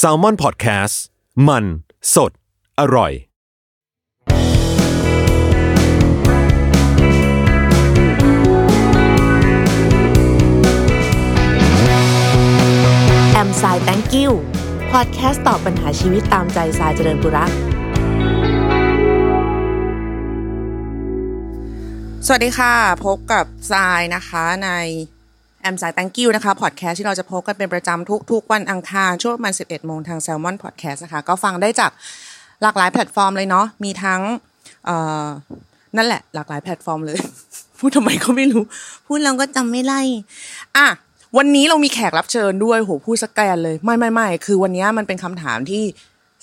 s a l ม o n PODCAST มัน สด อร่อย แอมสาย thank you พอดแคสต์ตอบปัญหาชีวิตตามใจสายเจริญบุรักสวัสดีค่ะ พบกับทรายนะคะใน I'm ทราย thank you นะคะพอดแคสต์ที่เราจะพบกันเป็นประจำทุกๆวันอังคาร ช่วงประมาณ 11 โมงทาง Salmon Podcast นะคะ ก็ฟังได้จากหลากหลายแพลตฟอร์มเลยเนาะมีทั้งนั่นแหละ หลากหลายแพลตฟอร์มเลย พูดทำไมก็ไม่รู้ พูดแล้วก็จำไม่ไล่อะวันนี้เรามีแขกรับเชิญด้วยโหพูดสแกนเลยไม่ไม่ไม่คือวันนี้มันเป็นคำถามที่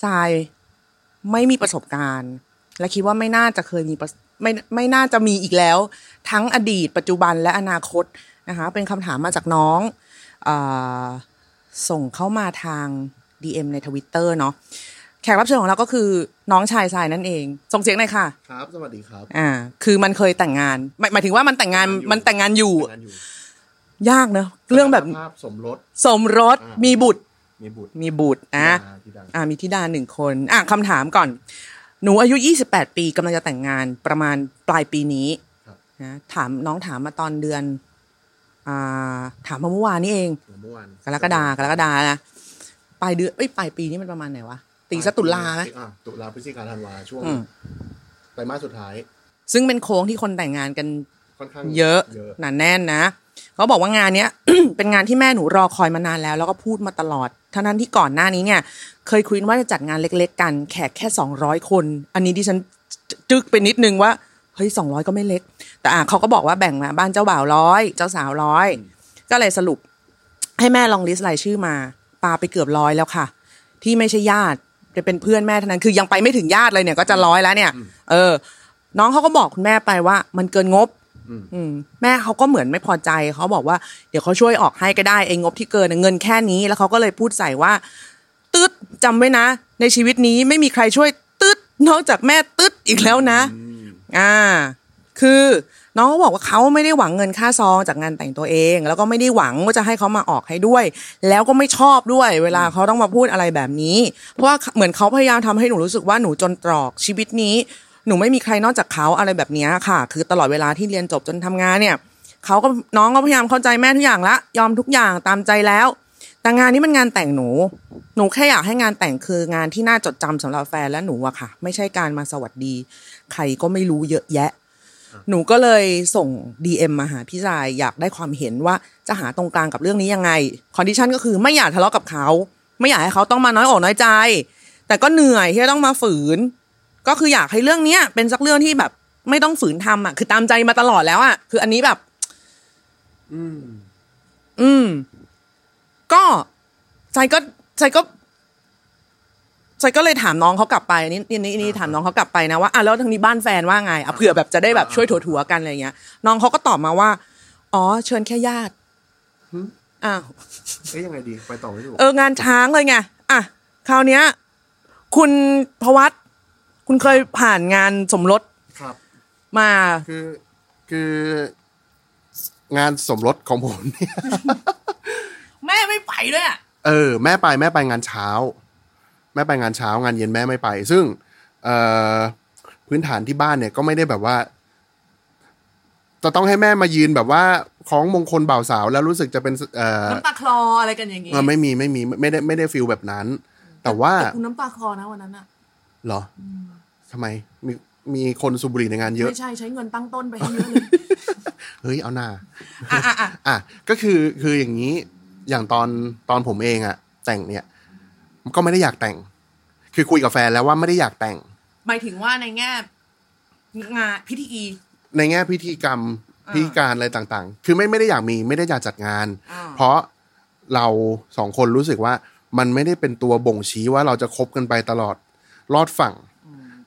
ทรายไม่มีประสบการณ์ และคิดว่าไม่น่าจะเคยมีไม่ไม่น่าจะมีอีกแล้ว ทั้งอดีต ปัจจุบันและอนาคต นะคะ เป็นคำถามมาจากน้องเออส่งเข้ามาทาง DM ในทวิตเตอร์เนาะแขกรับเชิญของเราก็คือน้องชายทรายนั่นเอง ส่งเสียงหน่อยค่ะ ครับ สวัสดีครับ อ่า คือมันเคยแต่งงาน หมายหมายถึงว่ามันแต่งงานมันแต่งงานอยู่แต่งงานอยู่ยากเนอะเรื่องแบบสภาพสมรส สมรสอ่ามีมีบุตร มีบุตร มีบุตรอะที่ดังอ่ามีธิดาหนึ่งคน อะคำถามก่อน หนูอายุ 28 ปีกำลังจะแต่งงานประมาณปลายปีนี้ครับนะถามน้องถามมาตอนเดือนอ่า ถามมาเมื่อวานนี้เองเมื่อวานกรกฎากรกฎานะปลายเดือนเอ้ยปลายปีนี้มันประมาณไหนวะตีซะตุลาไหมอะตุลาพฤศจิกาธันวาช่วงอืมไตรมาสสุดท้าย ซึ่งเป็นโค้งที่คนแต่งงานกันค่อนข้างเยอะเยอะหนาแน่นนะเขาบอกว่างานเนี้ยเป็นงานที่แม่หนูรอคอยมานานแล้ว แล้วก็พูดมาตลอดทั้งนั้นที่ก่อนหน้านี้เนี่ย เคยคุยว่าจะจัดงานเล็ก ๆ กัน แขกแค่สองร้อยคน อันนี้ดิฉันจึกไปนิดนึงว่าเฮ้ยสองร้อยก็ไม่เล็ก แต่อะเขาก็บอกว่าแบ่งมาบ้านเจ้าบ่าวร้อยเจ้าสาวร้อยก็เลยสรุป ให้แม่ลองลิสต์รายชื่อมาปาไปเกือบร้อยแล้วค่ะ ที่ไม่ใช่ญาติจะเป็นเพื่อนแม่เท่านั้นคือยังไปไม่ถึงญาติเลยเนี่ยก็จะร้อยแล้วเนี่ย เออ น้องเขาก็บอกคุณแม่ไปว่า มันเกินงบอืมแม่เขาก็เหมือนไม่พอใจเขาบอกว่าเดี๋ยวเขาช่วยออกให้ก็ได้เองงบที่เกินน่ะเงินแค่นี้แล้วเขาก็เลยพูดใส่ว่า ตึ๊ดจำไว้นะ ในชีวิตนี้ไม่มีใครช่วยตึ๊ดนอกจากแม่ตึ๊ดอีกแล้วนะ อ่า คือน้องบอกว่าเขาไม่ได้หวังเงินค่าซองจากงานแต่งตัวเอง แล้วก็ไม่ได้หวังว่าจะให้เขามาออกให้ด้วย แล้วก็ไม่ชอบด้วย เวลาเขาต้องมาพูดอะไรแบบนี้ เพราะว่าเหมือนเขาพยายามทำให้หนูรู้สึกว่าหนูจนตรอกชีวิตนี้ หนูไม่มีใครนอกจากเขาอะไรแบบนี้ค่ะ คือตลอดเวลาที่เรียนจบจนทำงานเนี่ยเขาก็น้องก็พยายามเข้าใจแม่ทุกอย่างละยอมทุกอย่างตามใจแล้ว แต่งานนี้มันงานแต่งหนู หนูแค่อยากให้งานแต่งคืองานที่น่าจดจำสำหรับแฟนและหนูอะค่ะ ไม่ใช่การมาสวัสดี ใครก็ไม่รู้เยอะแยะ หนูก็เลยส่ง DM มาหาพี่ชายอยากได้ความเห็นว่าจะหาตรงกลางกับเรื่องนี้ยังไงคอนดิชันก็คือไม่อยากทะเลาะกับเขา ไม่อยากให้เขาต้องมาน้อยอกน้อยใจ แต่ก็เหนื่อยที่จะต้องมาฝืน ก็คืออยากให้เรื่องเนี้ยเป็นสักเรื่องที่แบบไม่ต้องฝืนทำอะ คือตามใจมาตลอดแล้วอะ คืออันนี้แบบ อืม อืม ก็ใจก็ใจก็ ใจก็เลยถามน้องเขากลับไปนี่นี่นี่นี่ถามน้องเขากลับไปนะว่าอะแล้วทางนี้บ้านแฟนว่าไงอะเผื่อแบบจะได้แบบช่วยถั่วๆกันอะไรเงี้ย น้องเขาก็ตอบมาว่า อ๋อ เชิญแค่ญาติอ้าวเอ๊ยยังไงดีไปต่อไม่ถูกเอองานช้างเลยไงอะคราวเนี้ย คุณพวัตคุณเคยผ่านงานสมรสครับ มาคือคืองานสมรสของผมเนี่ยแม่ไม่ไปด้วยอะเออ แม่ไปแม่ไปงานเช้า แม่ไปงานเช้างานเย็นแม่ไม่ไป ซึ่งเอ่อพื้นฐานที่บ้านเนี่ยก็ไม่ได้แบบว่า จะต้องให้แม่มายืนแบบว่าคล้องมงคลบ่าวสาวแล้วรู้สึกจะเป็นเอ่อน้ำตาคลออะไรกันอย่างงี้เออไม่มีไม่มีไม่ได้ไม่ได้ฟิลแบบนั้น แต่ว่าแต่คุณน้ำตาคลอนะวันนั้นอะเหรอทำไมมีมีคนสูบบุหรี่ในงานเยอะ ไม่ใช่ใช้เงินตั้งต้นไปให้เยอะเลยเฮ้ยเอาหน้าอะอะอะอะก็คือคืออย่างนี้อย่างตอนตอนผมเองอะแต่งเนี่ย ก็ไม่ได้อยากแต่ง คือคุยกับแฟนแล้วว่าไม่ได้อยากแต่ง หมายถึงว่าในแง่งานพิธี ในแง่พิธีกรรมอ่าพิธีการอะไรต่างๆ คือไม่ไม่ได้อยากมีไม่ได้อยากจัดงานอ่าเพราะเราสองคนรู้สึกว่ามันไม่ได้เป็นตัวบ่งชี้ว่าเราจะคบกันไปตลอดรอดฝั่ง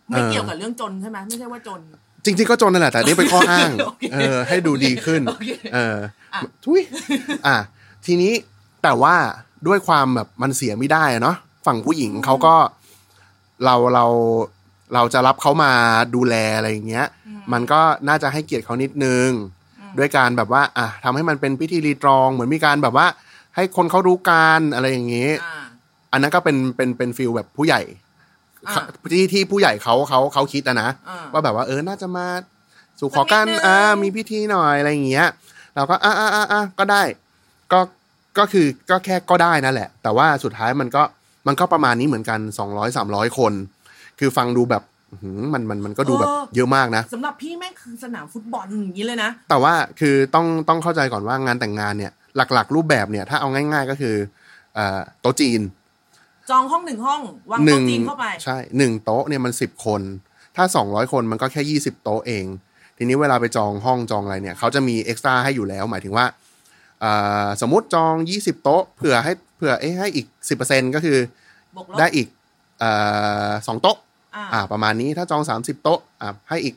ไม่เกี่ยวกับเรื่องจนใช่ไหมไม่ใช่ว่าจน จริง ๆ ก็จนนั่นแหละแต่อันนี่เป็นข้ออ้างโอเคเออ ให้ดูดีขึ้นโอเคเอออะทุยอะทีนี้แต่ว่าด้วยความแบบมันเสียไม่ได้อะเนาะฝั่งผู้หญิงเขาก็ เราเราเราจะรับเขามาดูแลอะไรอย่างเงี้ย มันก็น่าจะให้เกียรติเขานิดนึง ด้วยการแบบว่า อะทำให้มันเป็นพิธีรีตรอง เหมือนมีการแบบว่า ให้คนเขารู้การอะไรอย่างเงี้ยอ่าอันนั้นก็เป็นเป็นเป็นฟิลแบบผู้ใหญ่อ่าที่ที่ผู้ใหญ่เขาเขาเขาคิดอะนะอ่าว่าแบบว่าเออน่าจะมาสู่ขอกันสักนิดนึงอ่ามีพิธีหน่อยอะไรอย่างเงี้ยเราก็อ่าอ่าอ่าอ่าก็ได้ ก็ก็คือก็แค่ก็ได้นั่นแหละ แต่ว่าสุดท้ายมันก็ มันก็ประมาณนี้เหมือนกันสองร้อยสามร้อยคน คือฟังดูแบบอื้อหือมันมันมันก็ดูแบบเยอะมากนะสำหรับพี่แม่งคือสนามฟุตบอลอย่างนี้เลยนะ แต่ว่าคือต้องต้องเข้าใจก่อนว่างานแต่งงานเนี่ย หลักๆ รูปแบบเนี่ยถ้าเอาง่ายๆก็คือเอ่อโต๊ะจีน จองห้องหนึ่งห้องวางหนึ่โต๊ะงจีนเข้าไป ใช่หนึ่งโต๊ะเนี่ยมันสิบคน ถ้าสองร้อยคนมันก็แค่ยี่สิบโต๊ะเอง ทีนี้เวลาไปจองห้องจองอะไรเนี่ยเขาจะมีเอ็กซ์ตร้าให้อยู่แล้ว หมายถึงว่าเอ่อ สมมติจองยี่สิบโต๊ะเผื่อให้เผื่อเอ้ให้อีกสิบเปอร์เซ็นก็คือบวกลบได้อีกเอ่อสองโต๊ะอ่าอ่าประมาณนี้ถ้าจองสามสิบโต๊ะอ่าให้อีก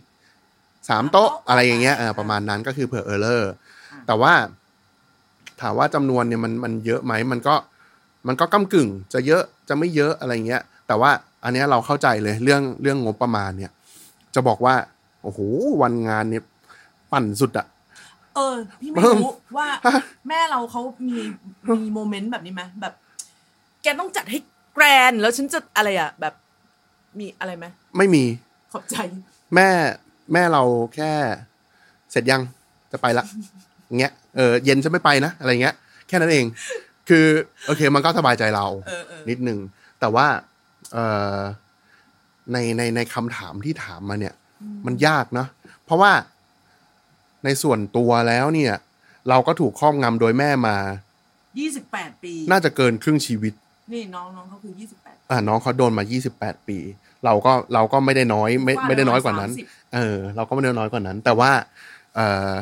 สามโต๊ะสามโต๊ะอะไรอย่างเงี้ยเอออ่าประมาณนั้นก็คือเผื่อเออร์เลอร์อ่าแต่ว่า ถามว่าจำนวนเนี่ยมันมันเยอะไหมมันก็มันก็ก้ากึ่ง จะเยอะจะไม่เยอะอะไรเงี้ย แต่ว่าอันเนี้ยเราเข้าใจเลยเรื่องเรื่องงบประมาณเนี่ย จะบอกว่า โอ้โหวันงานเนี่ยปั่นสุดอะ เออ พี่ไม่รู้ว่าแม่เราเขามีมีโมเมนต์แบบนี้ไหมแบบ แกต้องจัดให้แกรนด์แล้วฉันจะอะไรอะ แบบมีอะไรไหมไม่มี ขอบใจ แม่แม่เราแค่ เสร็จยังจะไปละอย่างเงี้ยเออเย็นจะไม่ไปนะอะไรเงี้ย แค่นั้นเอง คือโอเค มันก็สบายใจเราเออเออนิดนึง แต่ว่าเออในในในคำถามที่ถามมาเนี่ย มันยากเนาะเพราะว่า ในส่วนตัวแล้วเนี่ย เราก็ถูกครอบงำโดยแม่มา ยี่สิบแปดปี น่าจะเกินครึ่งชีวิต นี่น้องน้องเขาคือยี่สิบแปด อ่าน้องเขาโดนมา 28 ปี เราก็เราก็ไม่ได้น้อยไม่ว่าไม่ได้น้อยกว่านั้นประมาณ30 เออ เราก็ไม่ได้น้อยกว่านั้น แต่ว่าเออ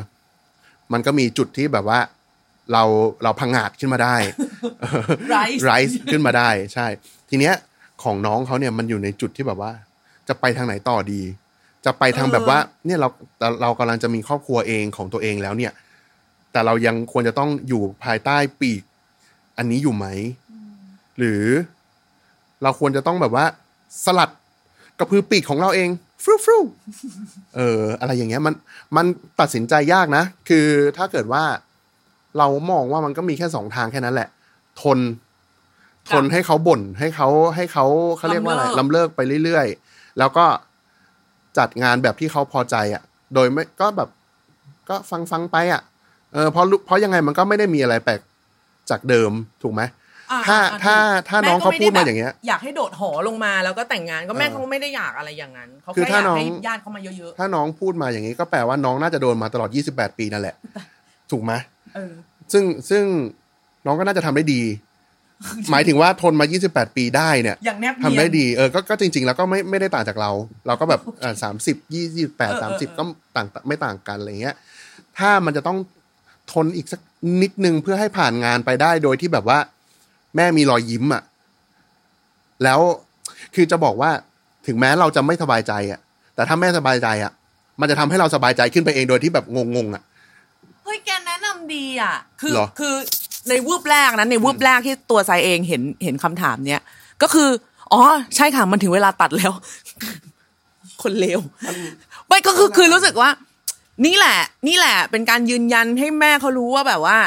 มันก็มีจุดที่แบบว่า เราเราพังงาดขึ้นมาได้ Rise ไรส์ขึ้นมาได้ ใช่ ทีเนี้ยของน้องเขาเนี่ยมันอยู่ในจุดที่แบบว่า จะไปทางไหนต่อดี จะไปทางแบบว่าเนี่ยเราแต่เรากำลังจะมีครอบครัวเองของตัวเองแล้วเนี่ย แต่เรายังควรจะต้องอยู่ภายใต้ปีก อันนี้อยู่ไหม หรือเราควรจะต้องแบบว่า สลัดกระพือปีกของเราเองฟรุฟรุเออ อะไรอย่างเงี้ยมันมันตัดสินใจยากนะ คือถ้าเกิดว่าเรามองว่ามันก็มีแค่สองทางแค่นั้นแหละ ทน ทนให้เขาบ่นให้เขาให้เขาเขาเรียกว่าอะไรลำเลิกลำเลิกไปเรื่อยๆ แล้วก็ จัดงานแบบที่เขาพอใจอะ โดยไม่ก็แบบก็ฟังฟังๆไปอะเออเพราะรู้เพราะยังไงมันก็ไม่ได้มีอะไรแปลกจากเดิมถูกไหมอะถ้าอะถ้าถูกถ้าน้องเขาพูดมาอย่างเงี้ยแก็ไได้แบบอยากให้โดดหอลงมาแล้วก็แต่งงานก็แม่เออเขาไม่ได้อยากอะไรอย่างนั้นเขาคือแค่อากถ้ายน้องให้ญาติเขามาเยอะถ้าน้องพูดมาอย่างนี้ก็แปลว่าน้องน่าจะโดนมาตลอด 28 ปีนั่นแหละ ถูกไหมๆเออซึ่งซึ่งน้องก็น่าจะทำได้ดี หมายถึงว่าทนมา 28 ปีได้เนี่ยอย่างแนบเนียนทำได้ดีเออก็ก็จริง ๆ แล้วก็ไม่ไม่ได้ต่างจากเรา เราก็แบบสามสิบยี่สิบแปดเออสามเอสิบอก็ต่างไม่ต่างกันอะไรเงี้ย ถ้ามันจะต้องทนอีกสักนิดนึงเพื่อให้ผ่านงานไปได้โดยที่แบบว่า แม่มีรอยยิ้มอะ แล้วคือจะบอกว่าถึงแม้เราจะไม่สบายใจอะ แต่ถ้าแม่สบายใจอะ มันจะทำให้เราสบายใจขึ้นไปเองโดยที่แบบงงๆอะเฮ้ยแกแนะนำดีอะ คือเหรอคือ ในวืบแรกนะในวืบแรกที่ตัวไซเองเห็นเห็นคำถามเนี้ยก็คือ อ๋อ ใช่ค่ะมันถึงเวลาตัดแล้ว คนเลวไม่ก็คือคือรู้สึกว่า นี่แหละ นี่แหละ เป็นการยืนยันให้แม่เขารู้ว่าแบบว่า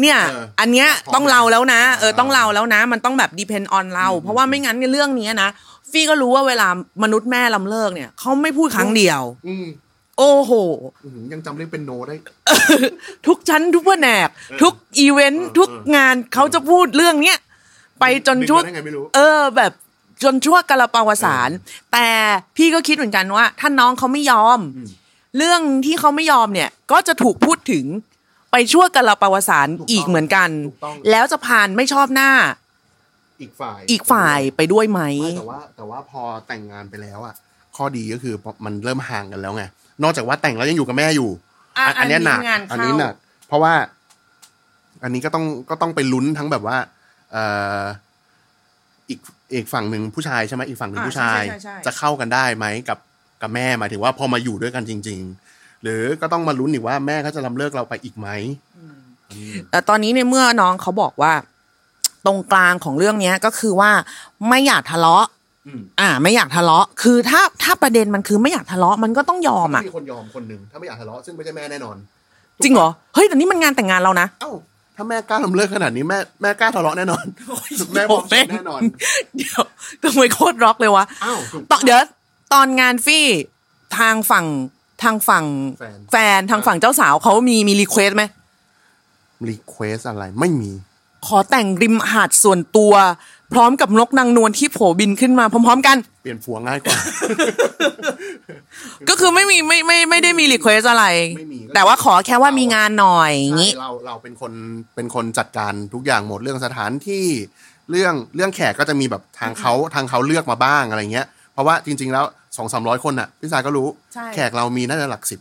เนี่ยเอออันเนี้ยพร้อมต้องเราแล้วนะแล้วเออต้องเราแล้วนะ มันต้องแบบ depend on เรา เพราะว่าไม่งั้นเนี่ยเรื่องเนี้ยนะฟี่ก็รู้ว่าเวลามนุษย์แม่ลำเลิกเนี่ยเขาไม่พูดครั้งเดียวอืม โอ้โหอื้อหือยังจำเรื่องเป็นโนได้ ทุกชั้นทุกแผนก ทุกอีเวนต์ทุกงานเขาจะพูดเรื่องเนี้ยไปจนชั่วดึงมาได้ไงไม่รู้เออแบบจนชั่วกาลปาวสารแต่พี่ก็คิดเหมือนกันว่า ถ้าน้องเขาไม่ยอม เรื่องที่เขาไม่ยอมเนี่ย ก็จะถูกพูดถึงไปชั่วกาลปาวสารถูกต้องอีกเหมือนกันถูกต้องแล้วจะผ่านไม่ชอบหน้า อีกฝ่าย อีกฝ่ายไปด้วยไหมไม่แต่ว่า แต่ว่าพอแต่งงานไปแล้วอะข้อดีก็คือมันเริ่มห่างกันแล้วไง นอกจากว่าแต่งแล้วยังอยู่กับแม่อยู่อะอันเนี้ยหนักอันนี้งานเข้าอันนี้หนักเพราะว่า อันนี้ก็ต้องก็ต้องไปลุ้นทั้งแบบว่า เอ่ออีกอีกฝั่งหนึ่งผู้ชายใช่ไหมอีกฝั่งหนึ่งอ่าผู้ชายใช่ใช่ใช่จะเข้ากันได้ไหมกับกับแม่หมายถึงว่าพอมาอยู่ด้วยกันจริง ๆ หรือก็ต้องมาลุ้นอีกว่าแม่เขาจะลำเลิกเราไปอีกไหมแต่ตอนนี้ในเมื่อน้องเขาบอกว่า ตรงกลางของเรื่องเนี้ยก็คือว่าไม่อยากทะเลาะ อืมอ่า ไม่อยากทะเลาะ คือถ้าถ้าประเด็นมันคือไม่อยากทะเลาะมันก็ต้องยอมอะมีคนยอมคนหนึ่งถ้าไม่อยากทะเลาะซึ่งไม่ใช่แม่แน่นอน จริงเหรอเฮ้ยแต่นี่มันงานแต่งงานเรานะเอ้าทถ้าแม่กล้าทำเลิกขนาดนี้แม่แม่กล้าทะเลาะแน่นอนแม่บอกแน่นอน เดี๋ยวทำไมโคตรร็อกเลยวะอ้าวถูกตอนเดี๋ยวตอนงานฟี่ทางฝั่งทางฝั่งแฟนแฟนทางฝั่งเจ้าสาวเขามีมี request ไหม request อะไรไม่มี ขอแต่งริมหาดส่วนตัว พร้อมกับนกนางนวลที่โผบินขึ้นมาพร้อม ๆ กัน เปลี่ยนผัวง่ายกว่า ก็คือไม่มีไม่ไม่ไม่ได้มี request อะไร ไม่มีก็ แต่ว่าขอแค่ว่ามีงานหน่อยอย่างงี้ ใช่เราเราเป็นคนเป็นคนจัดการทุกอย่างหมดเรื่องสถานที่เรื่องเรื่องแขกก็จะมีแบบทางเขาทางเขาเลือกมาบ้างอะไรเงี้ย เพราะว่าจริง ๆ แล้วสองสามร้อยคนน่ะพี่สายก็รู้ ใช่ แขกเรามีน่าจะหลักสิบ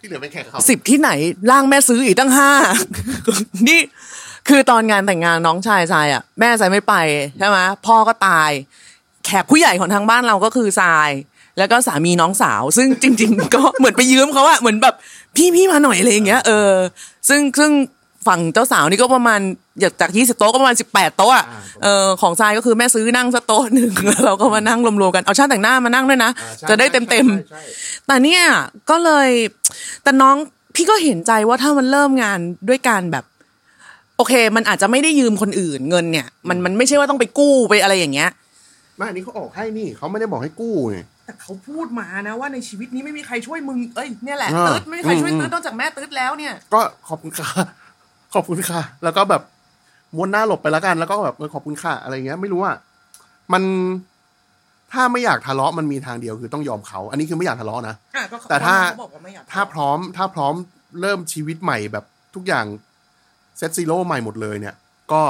ที่เหลือเป็นแขกเขาสิบที่ไหนร่างแม่ซื้ออีกตั้งห้า นี่ คือตอนงานแต่งงานน้องชายทรายอะแม่ทรายไม่ไปใช่ไหมพ่อก็ตาย แขกผู้ใหญ่ของทางบ้านเราก็คือทราย แล้วก็สามีน้องสาว ซึ่งจริง ๆ ก็เหมือนไปยืมเขาอะเหมือนแบบพี่พี่มาหน่อยอะไรอย่างเงี้ยเออ ซึ่งซึ่งฝั่งเจ้าสาวนี่ก็ประมาณจากยี่สิบโต๊ะก็ประมาณสิบแปดโต๊ะอะเออของทรายก็คือแม่ซื้อนั่งสักโต๊ะหนึ่งแล้วเราก็มานั่งรวมๆกันเอาช่างแต่งหน้ามานั่งด้วยนะอ่าใช่จะได้เต็มเต็มๆใช่ใช่ใช่แต่เนี่ยก็เลยแต่น้องพี่ก็เห็นใจว่าถ้ามันเริ่มงานด้วยการแบบ โอเค มันอาจจะไม่ได้ยืมคนอื่นเงินเนี่ย มันมันไม่ใช่ว่าต้องไปกู้ไปอะไรอย่างเงี้ยไม่อันนี้เขาออกให้นี่เขาไม่ได้บอกให้กู้ไงแต่เขาพูดมานะว่าในชีวิตนี้ไม่มีใครช่วยมึงเอ้ยเนี่ยแหละอ่าตืดไม่มีใครช่วยอืมตืดนอกจากแม่ตืดแล้วเนี่ย ก็ขอบคุณค่ะขอบคุณค่ะ แล้วก็แบบม้วนหน้าหลบไปแล้วกัน แล้วก็แบบเออขอบคุณค่ะอะไรเงี้ย ไม่รู้อะมันถ้าไม่อยากทะเลาะมันมีทางเดียวคือต้องยอมเขา อันนี้คือไม่อยากทะเลาะนะแต่ถ้าถ้าพร้อมถ้าพร้อมเริ่มชีวิตใหม่แบบทุกอย่าง เซตซีโร่ใหม่หมดเลยเนี่ย ก็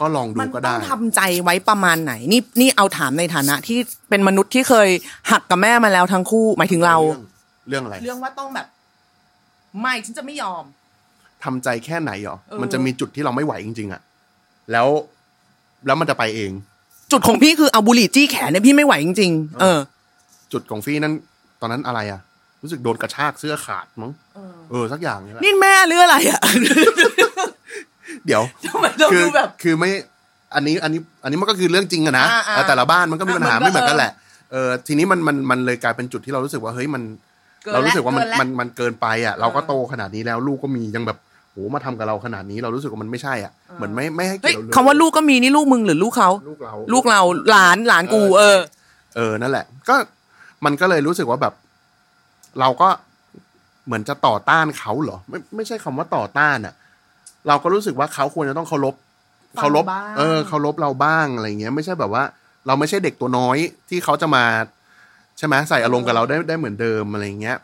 ก็ลองดูมันก็ต้ได้องทำใจไว้ประมาณไหน นี่นี่เอาถามในฐานะที่เป็นมนุษย์ที่เคยหักกับแม่มาแล้วทั้งคู่หมายถึงเรา เรื่องอะไร เรื่องว่าต้องแบบ ไม่ฉันจะไม่ยอมทำใจแค่ไหนหรอเออมันจะมีจุดที่เราไม่ไหวจริงๆอะแล้วแล้วมันจะไปเอง จุดของพี่คือเอาบุหรี่จี้แขนเนี่ยพี่ไม่ไหวจริงๆเออ จุดของฟี่นั้น ตอนนั้นอะไรอะรู้สึกโดนกระชากเสื้อขาดมั้งเออสักอย่างนี่แหละนี่แม่หรืออะไรอะ เดี๋ยวทำไมเราคือดูแบบคือไม่อันนี้อันนี้อันนี้มันก็คือเรื่องจริงอะนะอ่าอ่าแล้วแต่ละบ้านมันก็มีปัญหาอะมันก็ไม่เหมือนกันแหละเออทีนี้มันมันมันเลยกลายเป็นจุดที่เรารู้สึกว่าเฮ้ยมันเกินเรารู้สึกว่ามันแล้วมันมันเกินไปอะ เราก็โตขนาดนี้แล้วลูกก็มียังแบบโหมาทำกับเราขนาดนี้เรารู้สึกว่ามันไม่ใช่อะเหมือนไม่ไม่ให้เฮ้เกียยรติเราเลยคำว่าลูกก็มีนี่ลูกมึงหรือลูกเขาลูกเราลูกเราหลานหลานกูเอเอออ เออนั่นแหละ ก็มันก็เลยรู้สึกว่าแบบ เราก็เหมือนจะต่อต้านเขาเหรอ ไม่ไม่ใช่คำว่าต่อต้านอะ เราก็รู้สึกว่าเขาควรจะต้องเคารพฟังเคารพบ้างเออเคารพเราบ้างอะไรเงี้ย ไม่ใช่แบบว่า เราไม่ใช่เด็กตัวน้อยที่เขาจะมาใช่ไหมใส่อารมณ์กับเราได้ได้เหมือนเดิมอะไรเงี้ย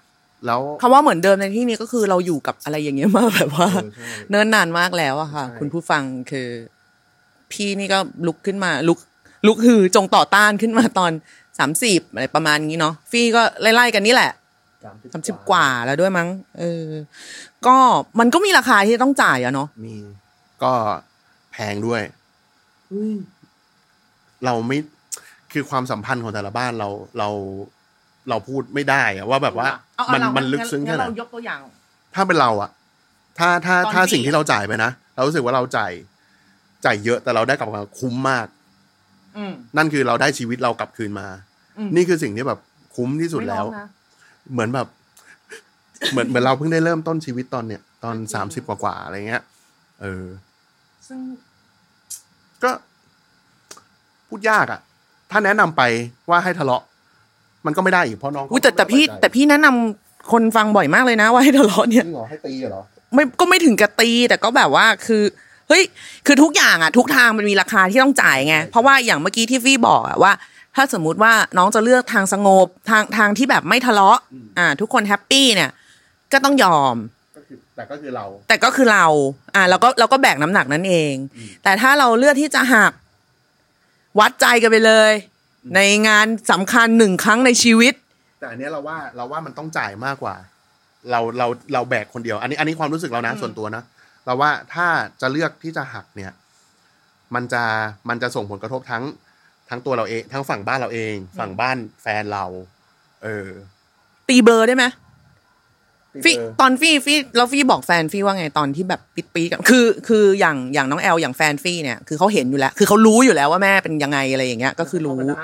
แล้วคำว่าเหมือนเดิมในที่นี้ก็คือเราอยู่กับอะไรอย่างเงี้ยมาแบบว่าเออใช่เนิ่นนานมากแล้วอะค่ะใช่คุณผู้ฟังคือ พี่นี่ก็ลุกขึ้นมา ลุกลุกฮือจงต่อต้านขึ้นมาตอนสามสิบอะไรประมาณนี้เนาะฟี่ก็ไล่ๆกันนี่แหละ สามสิบกว่าแล้วด้วยมั้ง เออ ก็มันก็มีราคาที่ต้องจ่ายอะเนาะมี ก็แพงด้วยเราไม่คือความสัมพันธ์ของแต่ละบ้านเราเราเราพูดไม่ได้อะว่าแบบว่าเอาเอามันเรามันลึกซึ้งงั้แค่นไหนเรายกตัวอย่าง ถ้าเป็นเราอะถ้าถ้าตอนถ้าที่สิ่งที่เราจ่ายไปนะเรารู้สึกว่าเราจ่ายจ่ายเยอะแต่เราได้กลับมาคุ้มมากอืมนั่นคือเราได้ชีวิตเรากลับคืนมาอืมนี่คือสิ่งที่แบบคุ้มที่สุดแล้วไม่ร้องนะ เหมือนแบบ เหมือนเหมือนเราเพิ่งได้เริ่มต้นชีวิตตอนเนี้ยตอนสามสิบกว่าๆอะไรเงี้ย เออ ซึ่ง ก็พูดยากอะถ้าแนะนำไปว่าให้ทะเลาะ มันก็ไม่ได้อีกเพราะน้องเขาอุ้ยแต่แต่พี่ไม่ไว้ใจแต่พี่แนะนำคนฟังบ่อยมากเลยนะว่าให้ทะเลาะเนี่ยจริงเหรอให้ตีเหรอไม่ก็ไม่ถึงกับตี แต่ก็แบบว่าคือเฮ้ยคือทุกอย่างอะทุกทางมันมีราคาที่ต้องจ่ายไง เพราะว่าอย่างเมื่อกี้ที่ฟี่บอกอะว่า ถ้าสมมุติว่าน้องจะเลือกทางสงบทางทางที่แบบไม่ทะเลาะ อ่า ทุกคนแฮปปี้เนี่ย ก็ต้องยอมก็คือแต่ก็คือเรา แต่ก็คือเรา อ่าเราก็เราก็แบกน้ำหนักนั่นเอง แต่ถ้าเราเลือกที่จะหัก วัดใจกันไปเลย ในงานสำคัญหนึ่งครั้งในชีวิต แต่อันเนี้ยเราว่าเราว่ามันต้องจ่ายมากกว่า เราเราเราแบกคนเดียว อันนี้อันนี้ความรู้สึกเรานะส่วนตัวนะเราว่าถ้าจะเลือกที่จะหักเนี่ย มันจะมันจะส่งผลกระทบทั้ง ทั้งตัวเราเองทั้งฝั่งบ้านเราเอง ฝั่งบ้านแฟนเรา เออ ตีเบอร์ได้ไหมฟี่เออตอนฟี่ฟี่แล้วฟี่บอกแฟนฟี่ว่าไงตอนที่แบบปิดปีกันคือ คืออย่างอย่างน้องแอลอย่างแฟนฟี่เนี่ยคือเขาเห็นอยู่แล้ว คือเขารู้อยู่แล้วว่าแม่เป็นยังไงอะไรอย่างเงี้ย ก็คือรู้เข้ามาได้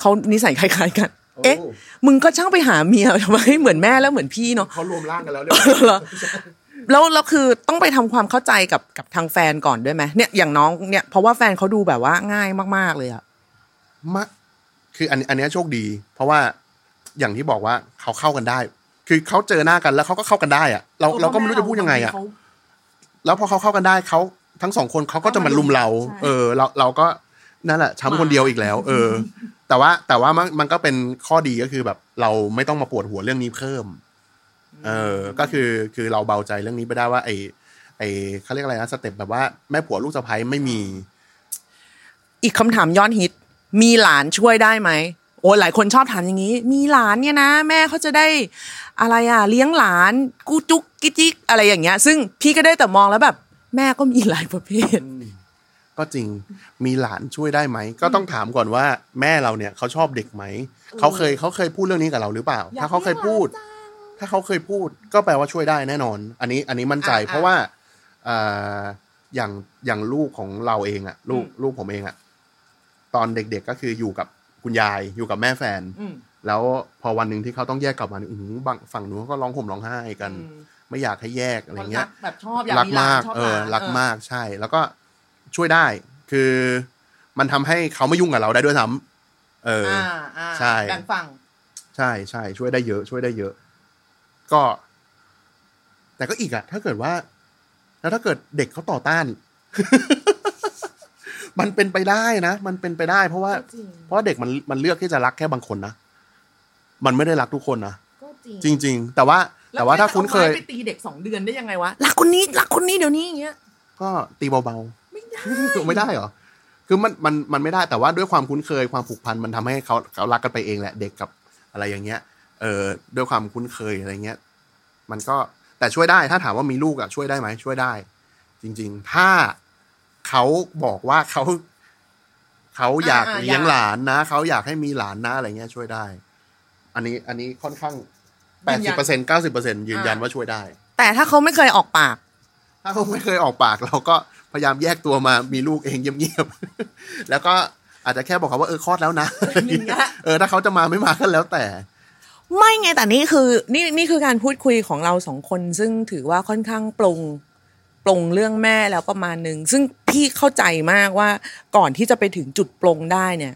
เขานิสัยคล้ายๆกันโอ้เอ๊ะ มึงก็ช่างไปหาเมียทำไมเหมือนแม่แล้วเหมือนพี่เนาะเขารวมร่างกันแล้วเรียบเหรอแล้วแล้วคือต้องไปทำความเข้าใจกับกับทางแฟนก่อนด้วยไหมเนี่ยอย่างน้องเนี่ยเพราะว่าแฟนเขาดูแบบว่าง่ายมากๆเลยอะ มะคืออันอันเนี้ยโชคดี เพราะว่าอย่างที่บอกว่าเขาเข้ากันได้ คือเขาเจอหน้ากันแล้วเขาก็เข้ากันได้อะเราเราก็ไม่รู้จะพูดยังไงอะแล้วพอเขาเข้ากันได้เขาทั้งสองคนเขาก็จะมาลุมเรา เออ เราเราก็นั่นแหละช้ำคนเดียวอีกแล้ว เออ แต่ว่าแต่ว่ามันมันก็เป็นข้อดีก็คือแบบ เราไม่ต้องมาปวดหัวเรื่องนี้เพิ่ม เออ ก็คือคือเราเบาใจเรื่องนี้ไปได้ว่าไอไอเขาเรียกอะไรนะสเต็ปแบบว่าแม่ผัวลูกสะใภ้ไม่มี อีกคำถามยอดฮิต มีหลานช่วยได้ไหมโอ้ยหลายคนชอบถามอย่างนี้ มีหลานเนี่ยนะ แม่เขาจะได้อะไรอะ เลี้ยงหลานกูจุกกิจิกอะไรอย่างเงี้ย ซึ่งพี่ก็ได้แต่มองแล้วแบบ แม่ก็มีหลายประเภท ก็จริงมีหลานช่วยได้ไหม ก็ต้องถามก่อนว่า แม่เราเนี่ยเขาชอบเด็กไหมเขาเคยเขาเคยพูดเรื่องนี้กับเราหรือเปล่า ถ้าเขาเคยพูด ถ้าเขาเคยพูด ก็แปลว่าช่วยได้แน่นอน อันนี้อันนี้มั่นใจอ่าเพราะว่าเอ่ออย่างอย่างลูกของเราเองอะลูกลูกผมเองอะ ตอนเด็กๆก็คืออยู่กับคุณยายอยู่กับแม่แฟนอืมแล้วพอวันหนึ่งที่เขาต้องแยกกลับมาเนี่ยอื้อหือบางฝั่งนู้นก็ร้องห่มร้องไห้กัน ไม่อยากให้แยกอะไรเงี้ยแบบชอบอยากรักมีหลามานกชอบเอหอลานรักมากใช่ แล้วก็ช่วยได้คือมันทำให้เขาไม่ยุ่งกับเราได้ด้วยซ้ำเออออ่าอ่าใช่แบ่งฝั่งใช่ใช่ช่วยได้เยอะ ช่วยได้เยอะ ก็ แต่ก็อีกอะถ้าเกิดว่า แล้วถ้าเกิดเด็กเขาต่อต้าน มันเป็นไปได้นะ มันเป็นไปได้ เพราะว่า ก็จริง เพราะว่าเด็กมันมันเลือกที่จะรักแค่บางคนนะ มันไม่ได้รักทุกคนนะ ก็จริงจริง ๆ แต่ว่าแต่ว่าถ้าคุ้นเคย แล้วแม่จะอาไม้ไปตีเด็กสองเดือนได้ยังไงวะรักคนนี้รักคนนี้เดี๋ยวนี้อย่างเงี้ย ก็ตีเบาๆไม่ได้ไม่ได้เหรอ คือมันมันมันไม่ได้แต่ว่าด้วยความคุ้นเคยความผูกพันมันทำให้เขาเขารักกันไปเองแหละเด็กกับอะไรอย่างเงี้ย เออด้วยความคุ้นเคยอะไรเงี้ย มันก็แต่ช่วยได้ถ้าถามว่ามีลูกอะช่วยได้ไหมช่วยได้ จริง ๆ ถ้า เขาบอกว่าเขาเขาอยากอ่าๆเลี้ยงอยากหลานนะเขาอยากให้มีหลานนะอะไรเงี้ยช่วยได้ อันนี้อันนี้ค่อนข้างแปดสิบเปอร์เซ็นเก้าสิบเปอร์เซ็นยืนยันว่าช่วยได้ แต่ถ้าเขาไม่เคยออกปาก ถ้าเขาไม่เคยออกปาก เราก็พยายามแยกตัวมามีลูกเองเงียบๆแล้วก็อาจจะแค่บอกเขาว่าเออคลอดแล้วนะอย่างเงี้ยเออถ้าเขาจะมาไม่มาก็แล้วแต่ ไม่ไงแต่นี่คือ นี่นี่คือการพูดคุยของเราสองคนซึ่งถือว่าค่อนข้างปรง ปรงเรื่องแม่แล้วประมาณหนึ่งซึ่งพี่เข้าใจมากว่าก่อนที่จะไปถึงจุดปรงได้เนี่ย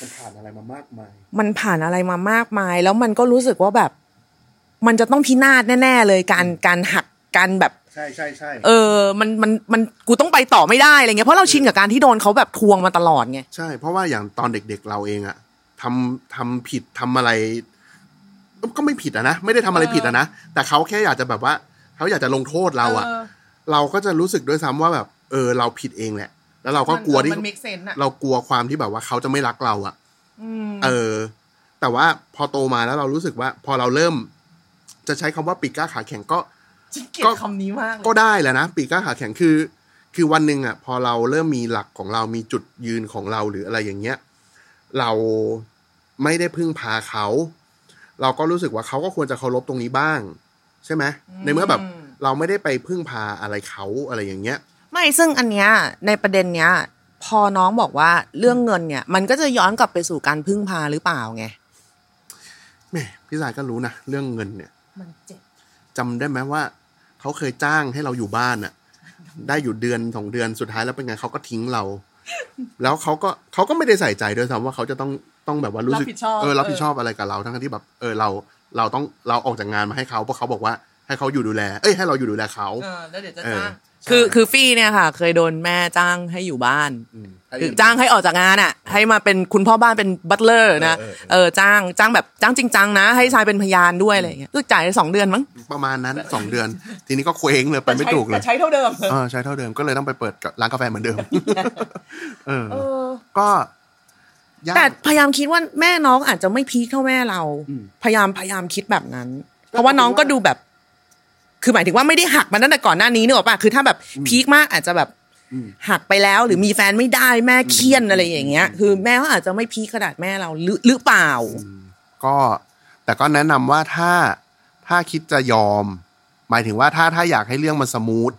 มันผ่านอะไรมามากมาย มันผ่านอะไรมามากมาย แล้วมันก็รู้สึกว่าแบบ มันจะต้องพินาศแน่ ๆ เลยการการหักการแบบใช่ใช่ใช่เออ มันมันมันกูต้องไปต่อไม่ได้อะไรเงี้ยเพราะเราชินกับการที่โดนเขาแบบทวงมาตลอดไงใช่ เพราะว่าอย่างตอนเด็ก ๆ เราเองอะทำทำผิดทำอะไร ก็ไม่ผิดอะนะไม่ได้ทำอะไรผิดอะนะแต่เขาแค่อยากจะแบบว่าเขาอยากจะลงโทษเราอะ เราก็จะรู้สึกด้วยซ้ำว่าแบบ เออ เราผิดเองแหละ แล้วเราก็กลัวที่มัน make sense อะเรากลัวความที่แบบว่าเขาจะไม่รักเราอะเออ แต่ว่าพอโตมาแล้วเรารู้สึกว่า พอเราเริ่ม จะใช้คำว่าปีกกล้าขาแข็งก็ ฉันเกลียดคำนี้มากเลยก็ได้แหละนะปีกกล้าขาแข็งคือ คือวันหนึ่งอะ พอเราเริ่มมีหลักของเรามีจุดยืนของเราหรืออะไรอย่างเงี้ย เราไม่ได้พึ่งพาเขา เราก็รู้สึกว่าเขาก็ควรจะเคารพตรงนี้บ้าง ใช่ไหมในเมื่อแบบ เราไม่ได้ไปพึ่งพาอะไรเขาอะไรอย่างเงี้ย ไม่ซึ่งอันเนี้ยในประเด็นเนี้ย พอน้องบอกว่าเรื่องเงินเนี่ย มันก็จะย้อนกลับไปสู่การพึ่งพาหรือเปล่าไงแหม่พี่สายก็รู้นะเรื่องเงินเนี่ย มันเจ็บจำได้ไหมว่าเขาเคยจ้างให้เราอยู่บ้านอะได้อยู่เดือนสองเดือนสุดท้ายแล้วเป็นไงเขาก็ทิ้งเรา แล้วเขาก็เขาก็ไม่ได้ใส่ใจด้วยซ้ำว่าเขาจะต้องต้องแบบว่ารู้สึกรับผิดชอบเออรับผิดเออชอบอะไรกับเราทั้งที่แบบ เออเราเราต้องเราออกจากงานมาให้เขาเพราะเขาบอกว่า ให้เขาอยู่ดูแล เอ้ยให้เราอยู่ดูแลเขาเออแล้วเดี๋ยวจะเออจ้างใช่คือคือฟี่เนี่ยค่ะ เคยโดนแม่จ้างให้อยู่บ้านมคือจ้างให้ออกจากงานอะ ให้มาเป็นคุณพ่อบ้านเป็น butler นะเออเออเออเออจ้างจ้างแบบจ้างจริงจังนะ ให้ชายเป็นพยานด้วยอะไรอย่างเงี้ยก็จ่ายสองเดือนมั้งประมาณนั้นสองเดือน ทีนี้ก็เคว้งเลยไปไม่ถูกเลยแต่ใช้เท่าเดิมเออใช้เท่าเดิมก็เลยต้องไปเปิดร้านกาแฟเหมือนเดิมเออเออก็ยากแต่พยายามคิดว่าแม่น้องอาจจะไม่ peak เท่าแม่เราอืมพยายามพยายามคิดแบบนั้น เพราะว่าน้องก็ดูแบบ คือหมายถึงว่าไม่ได้หักมาตั้งแต่ก่อนหน้านี้เนกอะป่ะคือถ้าแบบพีคมากอาจจะแบบอืมหักไปแล้วหรือมีแฟนไม่ได้แม่เคียนอะไรอย่างเงี้ย คือแม่เขาอาจจะไม่พีคขนาดแม่เราหรือหรือเปล่า ก็แต่ก็แนะนำว่าถ้าถ้าคิดจะยอม หมายถึงว่าถ้าถ้าอยากให้เรื่องมันสมูท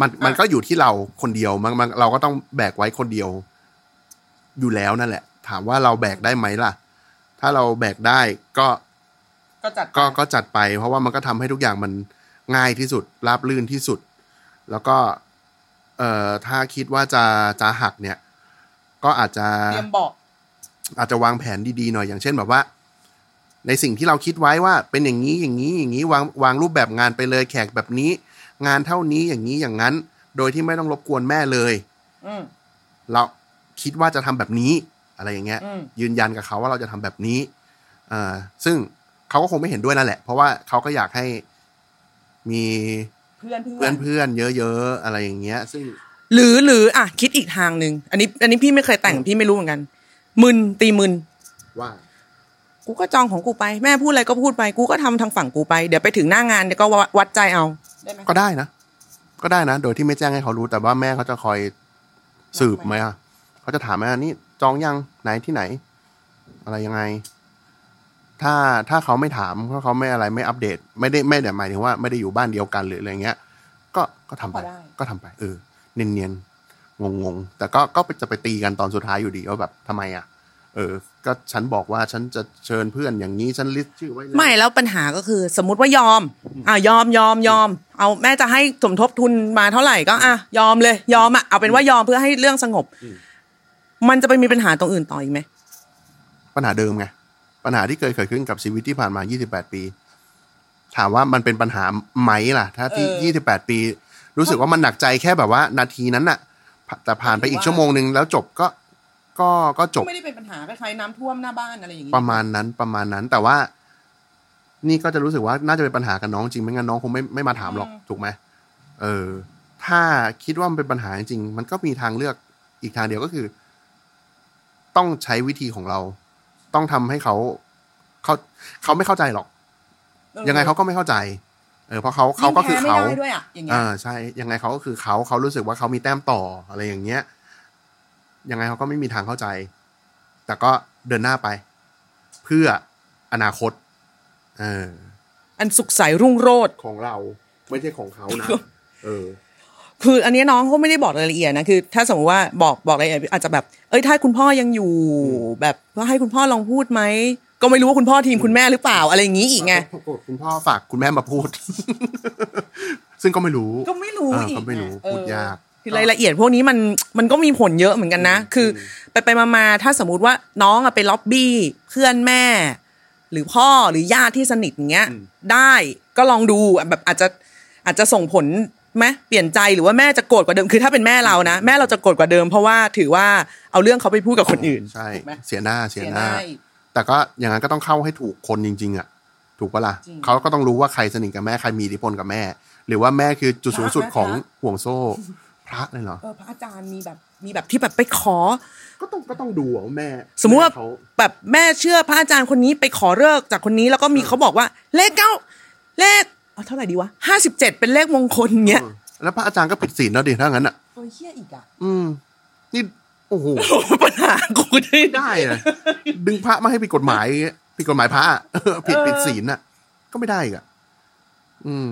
มันมันก็อยู่ที่เราคนเดียวมันมันเราก็ต้องแบกไว้คนเดียว อยู่แล้วนั่นแหละ ถามว่าเราแบกได้ไหมล่ะ ถ้าเราแบกได้ก็ก็จัดก็ก็จัดไป เพราะว่ามันก็ทำให้ทุกอย่างมัน ง่ายที่สุด ราบลื่นที่สุด แล้วก็เอ่อถ้าคิดว่าจะจะหักเนี่ย ก็อาจจะเตรียมบอก อาจจะวางแผนดีๆหน่อยอย่างเช่นแบบว่า ในสิ่งที่เราคิดไว้ว่าเป็นอย่างนี้อย่างนี้อย่างนี้วางวางรูปแบบงานไปเลยแขกแบบนี้ งานเท่านี้อย่างนี้อย่างนั้น โดยที่ไม่ต้องรบกวนแม่เลยอืมเราคิดว่าจะทำแบบนี้อะไรอย่างเงี้ยอืมยืนยันกับเขาว่าเราจะทำแบบนี้อ่าซึ่งเขาก็คงไม่เห็นด้วยนั่นแหละ เพราะว่าเขาก็อยากให้ มีเพื่อนเพื่เพื่ออนนเพื่อนๆเยอะๆอะไรอย่างเงี้ย ซึ่ง หรือหรืออะคิดอีกทางหนึ่งอันนี้ อันนี้พี่ไม่เคยแต่งพี่ไม่รู้เหมือนกันมึนตีมึนว่ากูก็จองของกูไปแม่พูดอะไรก็พูดไปกูก็ทำทางฝั่งกูไปเดี๋ยวไปถึงหน้างานเดี๋ยวก็วัดใจเอาได้ไหมก็ได้นะก็ได้นะโดยที่ไม่แจ้งให้เขารู้แต่ว่าแม่เขาจะคอยสืบไหมอะเขาจะถามไหมอะนี่จองยังไหนที่ไหน อะไรยังไง ถ้าถ้าเขาไม่ถามถ้าเขาไม่อะไรไม่อัปเดต ไม่ได้ไม่ได้หมายถึงว่าไม่ได้อยู่บ้านเดียวกันหรืออะไรเงี้ย ก็ก็ทำไป ก็ทำไป เออ เนียนเนียนงงงๆแต่ก็ก็จะไปตีกันตอนสุดท้ายอยู่ดีว่าแบบทำไมอะ เออ ก็ฉันบอกว่าฉันจะเชิญเพื่อนอย่างนี้ฉันลิสต์ชื่อไว้แล้วไม่แล้วปัญหาก็คือ สมมติว่ายอม อะยอมยอมยอม เอาแม่จะให้สมทบทุนมาเท่าไหร่ก็อะยอมเลย ยอมอะเอาเป็นว่ายอมเพื่อให้เรื่องสงบ มันจะไปมีปัญหาตรงอื่นต่ออีกไหมปัญหาเดิมไง ปัญหาที่เคยเกิดขึ้นกับชีวิตที่ผ่านมา 28 ปี ถามว่ามันเป็นปัญหาไหมล่ะ ถ้าที่เออ28 ปี รู้สึกว่ามันหนักใจแค่แบบว่า นาทีนั้นน่ะ แต่ผ่านไปอีกชั่วโมงหนึ่งแล้วจบก็ ก็ก็จบไม่ได้เป็นปัญหาคล้ายๆน้ำท่วมหน้าบ้านอะไรอย่างงี้ประมาณนั้นประมาณนั้นแต่ว่า นี่ก็จะรู้สึกว่าน่าจะเป็นปัญหากับน้องจริงไม่งั้นน้องคงไม่ไม่มาถามหรอกถูกไหมเออ ถ้าคิดว่ามันเป็นปัญหาจริงๆมันก็มีทางเลือกอีกทางเดียวก็คือ ต้องใช้วิธีของเรา ต้องทำให้เขาเขาเขาไม่เข้าใจหรอกออยังไงเขาก็ไม่เข้าใจ เออเพราะเขาเขาก็คือยิ่งแพ้เขาไม่ได้ด้วยอะอย่างเงี้ยอ่าใช่ ยังไงเขาก็คือเขาเขารู้สึกว่าเขามีแต้มต่ออะไรอย่างเงี้ย ยังไงเขาก็ไม่มีทางเข้าใจ แต่ก็เดินหน้าไป เพื่ออนาคต เออ อันสุขใสรุ่งโรจน์ของเรา ไม่ใช่ของเขานะ เออ คืออันนี้น้องเขาไม่ได้บอกรายละเอียดนะคือ ถ้าสมมติว่าบอกบอกรายละเอียดอาจจะแบบ เอ้ยถ้าคุณพ่อยังอยู่ แบบว่าให้คุณพ่อลองพูดไหมก็ไม่รู้ว่าคุณพ่อทีมคุณแม่หรือเปล่าอะไรอย่างนี้อีกไงคุณพ่อฝากคุณแม่มาพูด ซึ่งก็ไม่รู้ก็ไม่รู้เอออีกก็ไม่รู้เออพูดยากคือรายละเอียดพวกนี้มันมันก็มีผลเยอะเหมือนกันนะ คือ ไปไปมามาถ้าสมมติว่าน้องอะไปล็อบบี้เพื่อนแม่ หรือพ่อหรือญาติที่สนิทอย่างเงี้ย ได้ก็ลองดูแบบอาจจะอาจจะส่งผล ไหมเปลี่ยนใจหรือว่าแม่จะโกรธกว่าเดิมคือถ้าเป็นแม่เรานะแม่เราจะโกรธกว่าเดิม เพราะว่าถือว่าเอาเรื่องเขาไปพูดกับคนอื่นใช่ถูกไหมเสียหน้าเสียหน้าเสียหน้าอีกแต่ก็อย่างนั้นก็ต้องเข้าให้ถูกคนจริง ๆอะถูกปะล่ะจริงเขาก็ต้องรู้ว่าใครสนิทกับแม่ใครมีอิทธิพลกับแม่ หรือว่าแม่คือจุดสูงสุดพระนะของพระห่วงโซ่ พระเลยเหรอเออพระอาจารย์มีแบบมีแบบที่แบบไปขอ ก็ต้องก็ต้องดูว่าแม่ สมมุติว่าแเขาแบบแม่เชื่อพระอาจารย์คนนี้ไปขอเลิกจากคนนี้แล้วก็มีเขาบอกว่าเลขเก้าเลข เอาเท่าไหร่ดีวะห้าสิบเจ็ดเป็นเลขมงคลเงี้ยเออแล้วพระอาจารย์ก็ผิดศีลแล้วดิถ้างั้นอะโอ้ยเฮี้ยอีกอะ อืม นี่โอ้โหปัญหากูได้ได้อะดึงพระมาให้ผิดกฎหมายผิดกฎหมายพระอะผิดผิดศีลอะ ก็ไม่ได้อีกอะอืม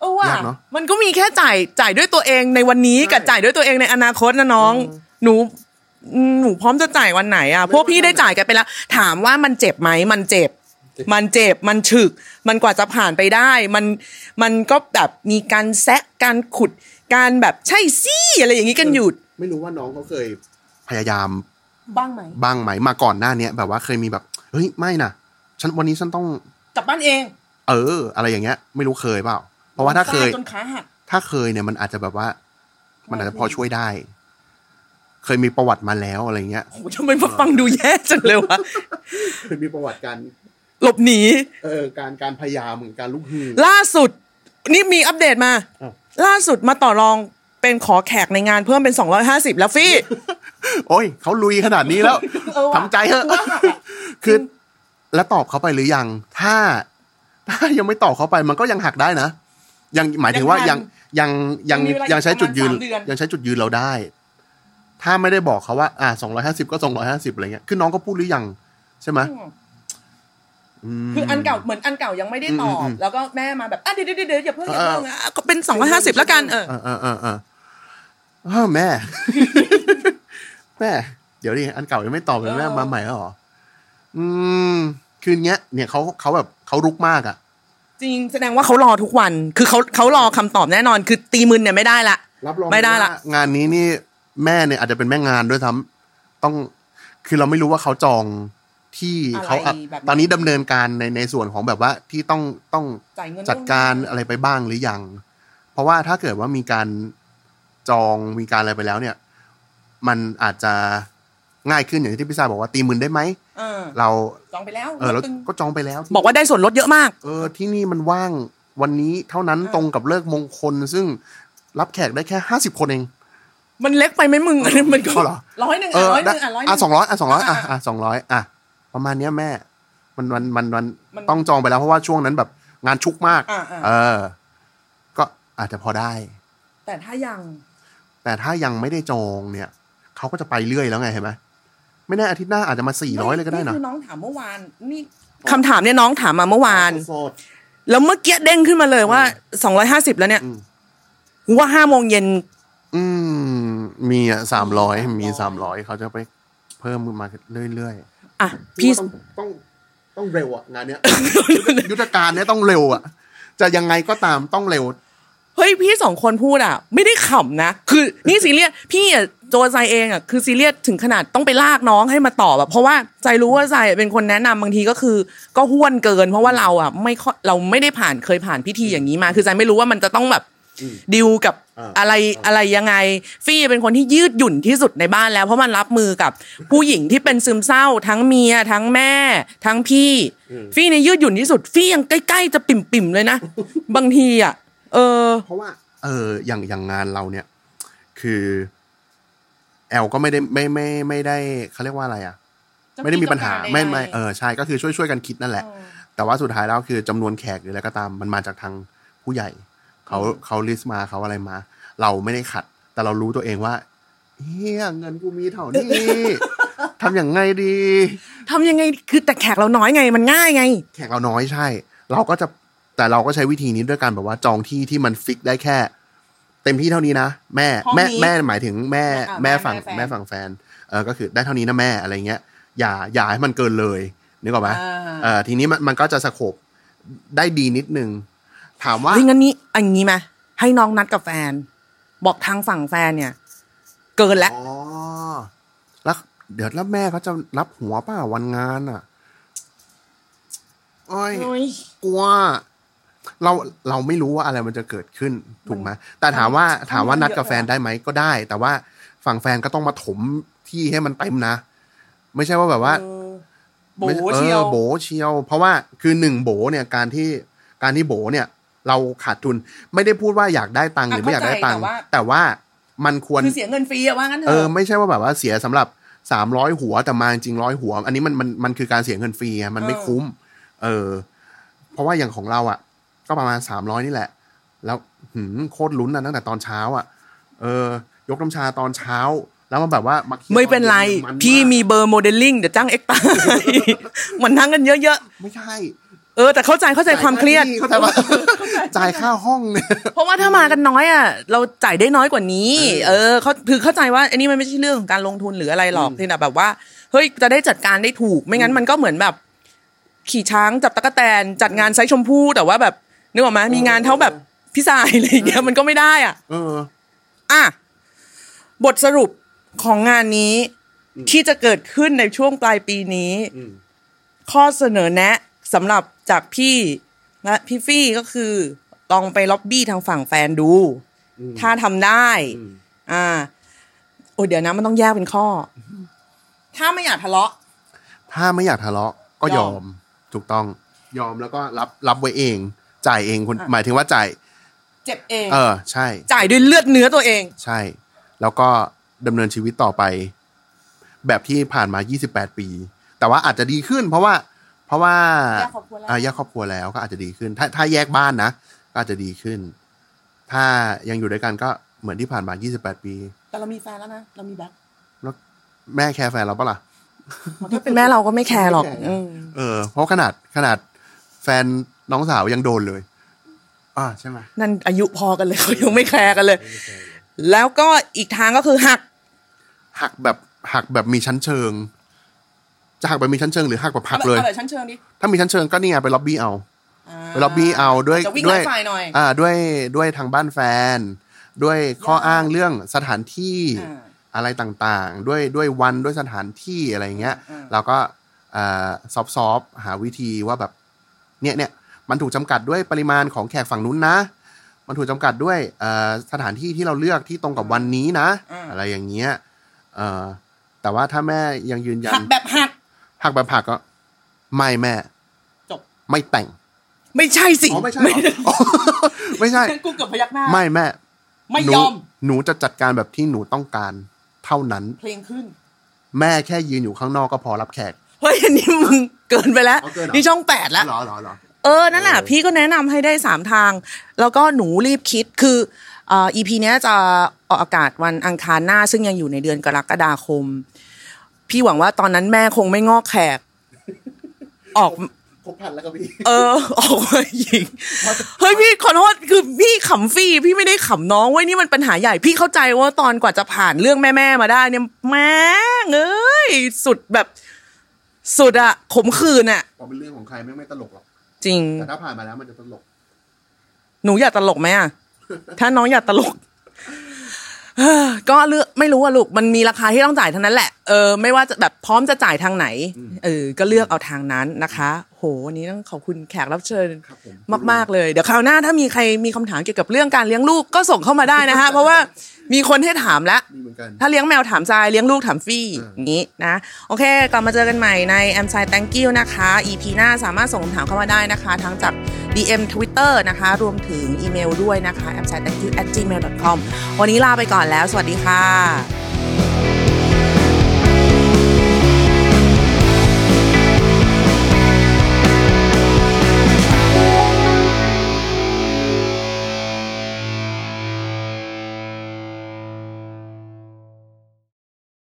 เออว่ะยากเนอะมันก็มีแค่จ่ายจ่ายด้วยตัวเองในวันนี้กับใช่จ่ายด้วยตัวเองในอนาคตนะน้อง หนูหนูพร้อมจะจ่ายวันไหนอะพวกพี่ได้จ่ายกันไปแล้ว ถามว่ามันเจ็บไหมมันเจ็บ มันเจ็บมันฉึก มันกว่าจะผ่านไปได้ มันมันก็แบบมีการแซะการขุดการแบบใช่สิอะไรอย่างนี้กันอยู่ไม่รู้ว่าน้องเขาเคยพยายามบ้างไหมบ้างไหมมาก่อนหน้าเนี้ยแบบว่าเคยมีแบบเฮ้ยไม่นะฉันวันนี้ฉันต้องกลับบ้านเอง เออ อะไรอย่างเงี้ย ไม่รู้เคยเปล่า เพราะว่าถ้าเคยจนขาหักถ้าเคยเนี่ยมันอาจจะแบบว่า มันอาจจะพอช่วยได้ เคยมีประวัติมาแล้วอะไรเงี้ยโอ้โหทำไมมาฟังดูแย่จังเลยวะเคยมีประวัติการ หลบหนีเออการการพยายามการลุกฮือล่าสุด นี่มีอัปเดตมา อ้าว ล่าสุดมาต่อรองเป็นขอแขกในงานเพิ่มเป็น 250 แล้วฟี่ โอ้ยเขาลุยขนาดนี้แล้วเออว่ะ ทำใจเถอะคือ แล้วตอบเขาไปหรือยัง ถ้า ถ้ายังไม่ตอบเขาไปมันก็ยังหักได้นะยังหมายถึงว่ายังยังยังยังมีเวลาอีกยังใช้จุดยืน ประมาณสามเดือน ยังใช้จุดยืนเราได้ ถ้าไม่ได้บอกเขาว่า อ่าสองร้อยห้าสิบก็สองร้อยห้าสิบอะไรเงี้ยคือน้องก็พูดหรือยัง ใช่ไหมม คืออันเก่าเหมือนอันเก่ายังไม่ได้ตอบอืมอืมแล้วก็แม่มาแบบอะเดี๋ยวเดี๋ยวเดี๋ยวอย่าเพิ่งอย่าเออเพิ่งอะก็เป็น250แล้วกันเออเออเออเออเอออ้าวแม่ แม่ เดี๋ยวดิอันเก่ายังไม่ตอบเลยแม่เออมาใหม่แล้วเหรออืมคือเนี้ย เนี่ยเขาเขาแบบเขารุกมากอะ จริงแสดงว่าเขารอทุกวัน คือเขาเขารอคำตอบแน่นอน คือตีมึนเนี่ยไม่ได้ละรับรองไม่ได้ละว่างานนี้นี่แม่เนี่ยอาจจะเป็นแม่งานด้วยซ้ำต้องคือเราไม่รู้ว่าเขาจอง ที่เขาอะตอนนี้ดำเนินการในในส่วนของแบบว่าที่ต้องต้องจ่ายเงินจัดการอะไรไปบ้างหรือยัง เพราะว่าถ้าเกิดว่ามีการจองมีการอะไรไปแล้วเนี่ย มันอาจจะง่ายขึ้นอย่างที่พี่ซายบอกว่าตีหมื่นได้ไหมเออเราจองไปแล้ว เออเราตึงก็จองไปแล้ว บอกว่าได้ส่วนลดเยอะมาก เออที่นี่มันว่างวันนี้เท่านั้นเออตรงกับเลิกมงคล ซึ่งรับแขกได้แค่ห้าสิบคนเอง มันเล็กไปไหมมึงอันนี้มันก็เอาเหรอร้อยหนึ่งเออะอร้อยหได้นึ่งอะร้อยหอะนึ่งสองร้อยอะสองร้อยอะอะอะสองร้อยอะ ประมาณเนี้ยแม่ มันมันมันมันมันต้องจองไปแล้วเพราะว่าช่วงนั้นแบบงานชุกมาก อะอะเออ ก็อาจจะพอได้ แต่ถ้ายังแต่ถ้ายังไม่ได้จองเนี่ย เขาก็จะไปเรื่อยแล้วไงเห็นไหมไม่แน่อาทิตย์หน้าอาจจะมาสี่ร้อยเลยก็ได้นะคือน้องถามเมื่อวานนี่คำถามเนี่ยน้องถามมาเมื่อวาน โสด แล้วเมื่อกี้เด้งขึ้นมาเลยว่าสองร้อยห้าสิบแล้วเนี่ยอืม ว่าห้าโมงเย็นอืม มีอะสามร้อยมี300สามร้อยเขาจะไปเพิ่มมาเรื่อยๆ อะพี่ต้องต้องต้องเร็วอะงานเนี้ยยุทธการเนี้ยต้องเร็วอะ จะยังไงก็ตามต้องเร็วเฮ้ยพี่สองคนพูดอะ ไม่ได้ขำนะ คือนี่ซีเรียสพี่อะโจใจเองอะคือซีเรียสถึงขนาดต้องไปลากน้องให้มาตอบแบบเพราะว่าใจรู้ว่าใจเป็นคนแนะนำบางทีก็คือ ก็ห้วนเกิน เพราะว่าเราอะไม่ค่อยเราไม่ได้ผ่านเคยผ่านพิธีอย่างนี้มา คือใจไม่รู้ว่ามันจะต้องแบบดิวกับ อ่าอะไรอะไรยังไงฟี่เป็นคนที่ยืดหยุ่นที่สุดในบ้านแล้ว เพราะมันรับมือกับผู้หญิงที่เป็นซึมเศร้า ทั้งเมียทั้งแม่ ทั้งพี่ ฟี่เนี่ยยืดหยุ่นที่สุด ฟี่ยังใกล้ๆจะปิ่มๆเลยนะบางทีอะเออ เพราะว่า เอออย่างอย่างงานเราเนี่ย คือ แอลก็ไม่ได้ไม่ไม่ไม่ได้เขาเรียกว่าอะไรอะ ไม่ได้มีปัญหาไม่ไม่เออใช่ก็คือช่วยช่วยกันคิดนั่นแหละ แต่ว่าสุดท้ายแล้วคือจำนวนแขกหรืออะไรก็ตามมันมาจากทางผู้ใหญ่ เขาเขาลิสต์มาเขาอะไรมา เราไม่ได้ขัด แต่เรารู้ตัวเองว่าเฮียเงินกูมีเท่านี้ทำอย่างไงดีทำยังไงคือแต่แขกเราน้อยไงมันง่ายไง แขกเราน้อยใช่ เราก็จะแต่เราก็ใช้วิธีนี้ด้วยการแบบว่าจองที่ที่มันฟิกได้แค่ เต็มที่เท่านี้นะแม่ห้องแม่นี้แม่หมายถึงแม่อ่าแม่แม่ฝั่งแม่แฟนแม่ฝั่งแฟนเออก็คือได้เท่านี้นะแม่อะไรเงี้ยอย่าอย่าให้มันเกินเลยนึกออกไหมอ่าเออทีนี้มันมันก็จะสโคบได้ดีนิดนึง ถามว่าเฮ้ยงั้นนี้อันนี้ไหมให้น้องนัดกับแฟน บอกทางฝั่งแฟนเนี่ย เกินแล้วอ๋อแล้วเดี๋ยวแล้วแม่เขาจะรับหัวป่าวันงานอะโอ้ยกลัวเราเราไม่รู้ว่าอะไรมันจะเกิดขึ้นถูกไหมแต่ถามว่าถามว่านัดกับแฟนได้ไหมก็ได้ แต่ว่าฝั่งแฟนก็ต้องมาถมที่ให้มันเต็มนะ ไม่ใช่ว่าแบบว่าโบไม่เชียวออโบเชียว เพราะว่าคือหนึ่งโบเนี่ยการที่การที่โบเนี่ย เราขาดทุนไม่ได้พูดว่าอยากได้ตังค์หรือไม่อยากได้ตังค์แต่ว่ามันควรคือเสียเงินฟรีอะว่างั้นเถเอออะไม่ใช่ว่าแบบว่าเสียสำหรับสามร้อยหัวแต่มาจริงร้อยหัว อันนี้มันมันมันคือการเสียเงินฟรีไงมันไม่คุ้ม เออ เพราะว่าอย่างของเราอะ ก็ประมาณสามร้อยนี่แหละ แล้วหืมโคตรลุ้นนะตั้งแต่ตอนเช้า อะ เออ ยกน้ำชาตอนเช้า แล้วมันแบบว่ามาคลียร์ไม่เป็นไรตอย็นพี่ากมีเบอร์โมเดลลิ่งเดี๋ยวจ้างเอ็กตามันทั้งกันเยอะไม่ใช่ๆเออแต่เข้าใจเข้าใจความเครียดเข้าใจปะจ่ายค่าห้องเนี่ยเพราะว่าถ้ามากันน้อยอะเราจ่ายได้น้อยกว่านี้ เออเขาคือเข้าใจว่าอันนี้มันไม่ใช่เรื่องของการลงทุนหรืออะไรหรอกที่แบบว่าเฮ้ยจะได้จัดการได้ถูกไม่งั้นมันก็เหมือนแบบ ขี่ช้างจับตะกแตนจัดงานไซส์ชมพู่แต่ว่าแบบนึกออกไหมมีงานเท่าแบบพี่สายอะไรอย่างเงี้ยมันก็ไม่ได้อะเอออะบทสรุปของงานนี้ที่จะเกิดขึ้นในช่วงปลายปีนี้อืมข้อเสนอแนะ สำหรับจากพี่และพี่ฟี่ก็คือลองไปล็อบบี้ทางฝั่งแฟนดู ถ้าทำได้อืมอ่า โอ้ยเดี๋ยวนะมันต้องแยกเป็นข้ออถ้าไม่อยากทะเลาะ ถ้าไม่อยากทะเลาะก็ยยออม ม ถูกต้อง ยอมแล้วก็รับรับไว้เอง จ่ายเองคนหมายถึงว่าจ่าย เจ็บเอง เออ ใช่ จ่ายด้วยเลือดเนื้อตัวเอง ใช่ แล้วก็ดำเนินชีวิตต่อไป แบบที่ผ่านมา 28 ปี แต่ว่าอาจจะดีขึ้น เพราะว่า เพราะว่าแยกครอบครัวแล้วอ่าแยกครอบครัวแล้วก็อาจจะดีขึ้น ถ้าถ้าแยกบ้านนะก็อาจจะดีขึ้น ถ้ายังอยู่ด้วยกันก็เหมือนที่ผ่านมา 28 ปี แต่เรามีแฟนแล้วนะเรามี backแล้วแม่แคร์แฟนเราปะล่ะถ้าเป็นแม่เราก็ไม่แคร์หรอกอืมเออ เพราะขนาดขนาดแฟนน้องสาวยังโดนเลยอ่าใช่ไหมนั่นอายุพอกันเลยเขายังไม่แคร์กันเลย แล้วก็อีกทางก็คือหัก หักแบบหักแบบมีชั้นเชิง จะหักแบบมีชั้นเชิงหรือหักแบบหักเลยอาแบบชั้นเชิงดิถ้ามีชั้นเชิงก็นี่ไงไปล็อบบี้เอาไปล็อบบี้เอาด้วยจะวิ่งด้วไล่ยฝ่ายหน่อยอ่าด้วยด้วยทางบ้านแฟน ด้วยข้ออ้างเรื่องสถานที่อ่าอะไรต่างๆ ด้วยด้วยวันด้วยสถานที่อะไรเงี้ยอ่าเราก็ soft soft หาวิธีว่าแบบเนี่ยเนี่ยมันถูกจำกัดด้วยปริมาณของแขกฝั่งนู้นนะ มันถูกจำกัดด้วยเอ่อสถานที่ที่เราเลือกที่ตรงกับวันนี้นะ อะไรอย่างเงี้ยเออแต่ว่าถ้าแม่ยังยืนยันหักแบบหัก หักแบบหักก็ ไม่แม่จบไม่แต่ง ไม่ใช่สิอ๋อไม่ใช่เหรออ๋อไม่ใช่กูเกือบพยักหน้า ไม่แม่ ไม่หนูยอม หนูจะจัดการแบบที่หนูต้องการเท่านั้น เพลงขึ้น แม่แค่ยืนอยู่ข้างนอกก็พอรับแขกเฮ้ยอันนี้มึงเกินไปแล้วอ๋อเกินเหรอนี่ช่องแปดแล้วเหรอเหรอเหรอเออ นั่นแหละเออพี่ก็แนะนำให้ได้สามทาง แล้วก็หนูรีบคิดคือเอ่อ EP เนี้ยจะออกอากาศวันอังคารหน้า ซึ่งยังอยู่ในเดือนกรกฎาคม พี่หวังว่าตอนนั้นแม่คงไม่งอกแขก ออกครบพันแล้วก็พี่ เออ ออกมายิง เฮ้ยพี่ขอโทษคือพี่ขำฟรีพี่ไม่ได้ขำน้องเว้ยนี่มันปัญหาใหญ่พี่เข้าใจว่าตอนกว่าจะผ่านเรื่องแม่ๆมาได้เนี่ยแม่งเอ้ยสุดแบบ สุดอะขมขื่นอะพอเป็นเรื่องของใครไม่งไม่ตลกหรอกจริงแต่ถ้าผ่านมาแล้วมันจะตลก หนูอยากตลกไหมอะถ้าน้องอยากตลกเอ้อก็เลือกไม่รู้อะลูกมันมีราคาที่ต้องจ่ายเท่านั้นแหละ เออไม่ว่าจะแบบพร้อมจะจ่ายทางไหนเออก็เลือกเอาทางนั้นนะคะ โหวันนี้ต้องขอบคุณแขกรับเชิญครับผมมาก ๆ เลยเดี๋ยวคราวหน้าถ้ามีใครมีคำถามเกี่ยวกับเรื่องการเลี้ยงลูกก็ส่งเข้ามาได้นะฮะเพราะว่ามีคนให้ถามแล้วมีเหมือนกันถ้าเลี้ยงแมวถามทรายเลี้ยงลูกถามฟี่อย่างนี้นะโอเคกลับมาเจอกันใหม่ใน a m s i Thank you นะคะ EP หน้าสามารถส่งคำถามเข้ามาได้นะคะ ทั้งจาก DM Twitter นะคะ รวมถึงอีเมลด้วยนะคะ a m s i Thank you at gmail com วันนี้ลาไปก่อนแล้ว สวัสดีค่ะ